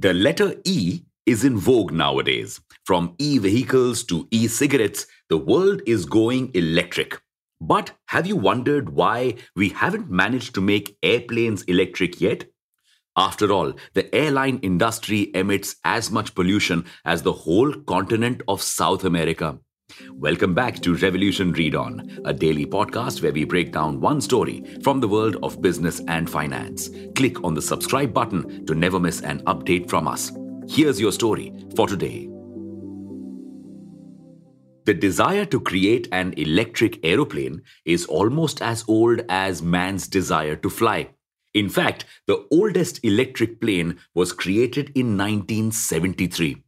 The letter E is in vogue nowadays. From e vehicles to e cigarettes, the world is going electric. But have you wondered why we haven't managed to make airplanes electric yet? After all, the airline industry emits as much pollution as the whole continent of South America. Welcome back to Revolution Read On, a daily podcast where we break down one story from the world of business and finance. Click on the subscribe button to never miss an update from us. Here's your story for today. The desire to create an electric aeroplane is almost as old as man's desire to fly. In fact, the oldest electric plane was created in 1973.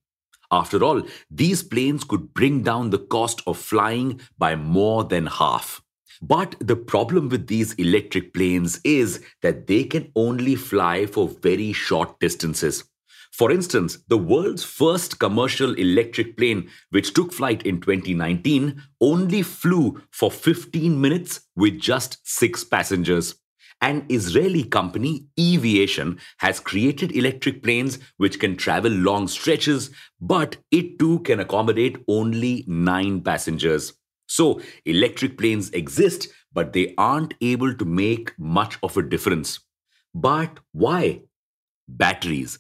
After all, these planes could bring down the cost of flying by more than half. But the problem with these electric planes is that they can only fly for very short distances. For instance, the world's first commercial electric plane, which took flight in 2019, only flew for 15 minutes with just six passengers. An Israeli company, Eviation, has created electric planes which can travel long stretches, but it too can accommodate only nine passengers. So, electric planes exist, but they aren't able to make much of a difference. But why? Batteries.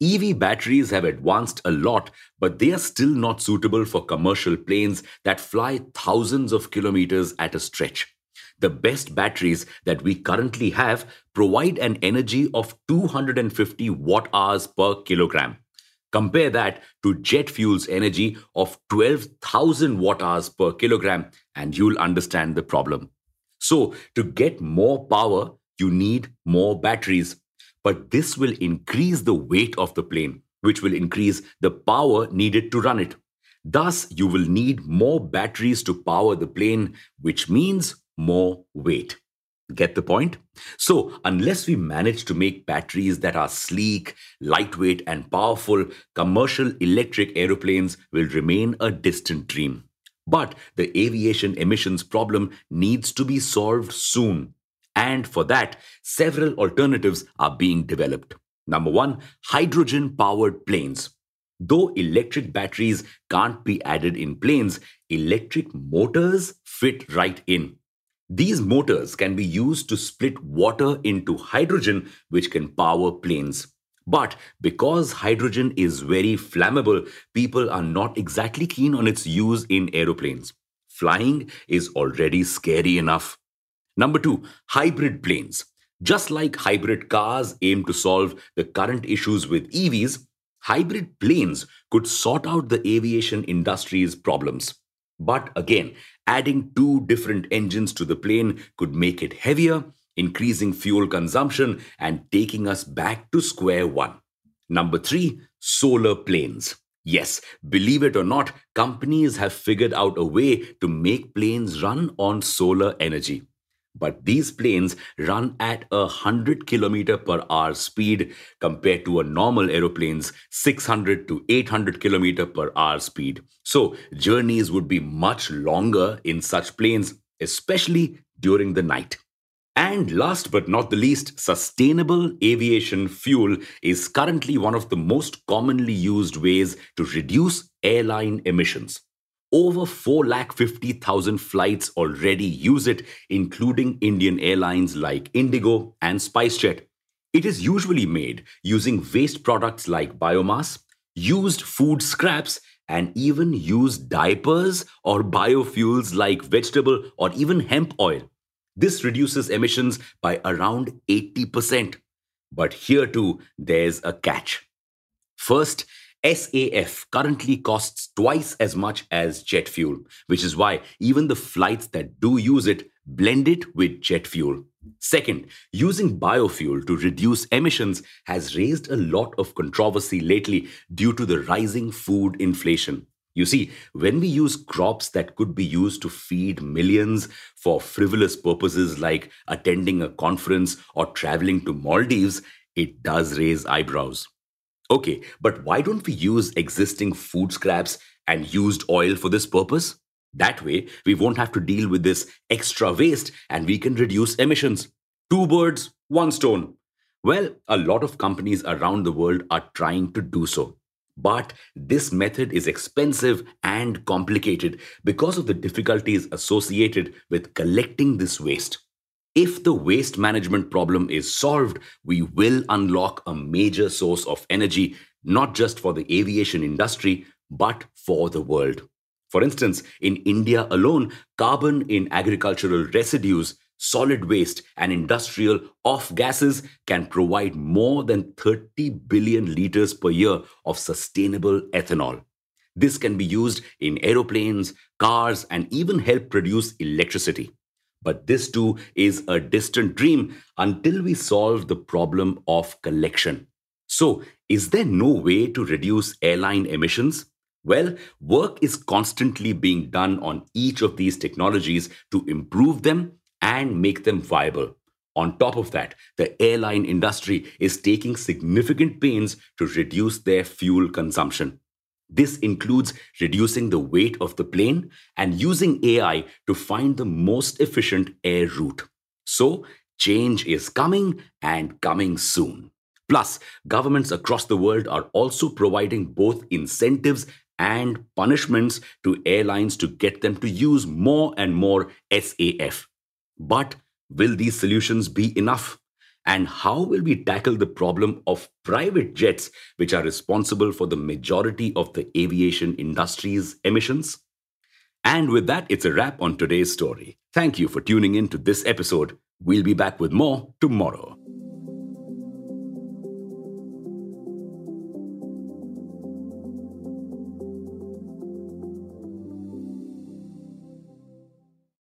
EV batteries have advanced a lot, but they are still not suitable for commercial planes that fly thousands of kilometers at a stretch. The best batteries that we currently have provide an energy of 250 watt hours per kilogram. Compare that to jet fuel's energy of 12,000 watt hours per kilogram, and you'll understand the problem. So, to get more power, you need more batteries. But this will increase the weight of the plane, which will increase the power needed to run it. Thus, you will need more batteries to power the plane, which means more weight. Get the point? So, unless we manage to make batteries that are sleek, lightweight, and powerful, commercial electric aeroplanes will remain a distant dream. But the aviation emissions problem needs to be solved soon. And for that, several alternatives are being developed. Number one, hydrogen powered planes. Though electric batteries can't be added in planes, electric motors fit right in. These motors can be used to split water into hydrogen, which can power planes. But because hydrogen is very flammable, people are not exactly keen on its use in aeroplanes. Flying is already scary enough. Number two, hybrid planes. Just like hybrid cars aim to solve the current issues with EVs, hybrid planes could sort out the aviation industry's problems. But again, adding two different engines to the plane could make it heavier, increasing fuel consumption, and taking us back to square one. Number three, solar planes. Yes, believe it or not, companies have figured out a way to make planes run on solar energy. But these planes run at a 100 km per hour speed compared to a normal aeroplane's 600 to 800 km per hour speed. So, journeys would be much longer in such planes, especially during the night. And last but not the least, sustainable aviation fuel is currently one of the most commonly used ways to reduce airline emissions. Over 4,50,000 flights already use it, including Indian airlines like Indigo and SpiceJet. It is usually made using waste products like biomass, used food scraps, and even used diapers or biofuels like vegetable or even hemp oil. This reduces emissions by around 80%. But here too, there's a catch. First, SAF currently costs twice as much as jet fuel, which is why even the flights that do use it blend it with jet fuel. Second, using biofuel to reduce emissions has raised a lot of controversy lately due to the rising food inflation. You see, when we use crops that could be used to feed millions for frivolous purposes like attending a conference or traveling to Maldives, it does raise eyebrows. Okay, but why don't we use existing food scraps and used oil for this purpose? That way, we won't have to deal with this extra waste and we can reduce emissions. Two birds, one stone. Well, a lot of companies around the world are trying to do so. But this method is expensive and complicated because of the difficulties associated with collecting this waste. If the waste management problem is solved, we will unlock a major source of energy, not just for the aviation industry, but for the world. For instance, in India alone, carbon in agricultural residues solid waste, and industrial off gases can provide more than 30 billion liters per year of sustainable ethanol. This can be used in aeroplanes, cars, and even help produce electricity. But this too is a distant dream until we solve the problem of collection. So, is there no way to reduce airline emissions? Well, work is constantly being done on each of these technologies to improve them and make them viable. On top of that, the airline industry is taking significant pains to reduce their fuel consumption. This includes reducing the weight of the plane and using AI to find the most efficient air route. So, change is coming and coming soon. Plus, governments across the world are also providing both incentives and punishments to airlines to get them to use more and more SAF. But will these solutions be enough? And how will we tackle the problem of private jets, which are responsible for the majority of the aviation industry's emissions? And with that, it's a wrap on today's story. Thank you for tuning in to this episode. We'll be back with more tomorrow.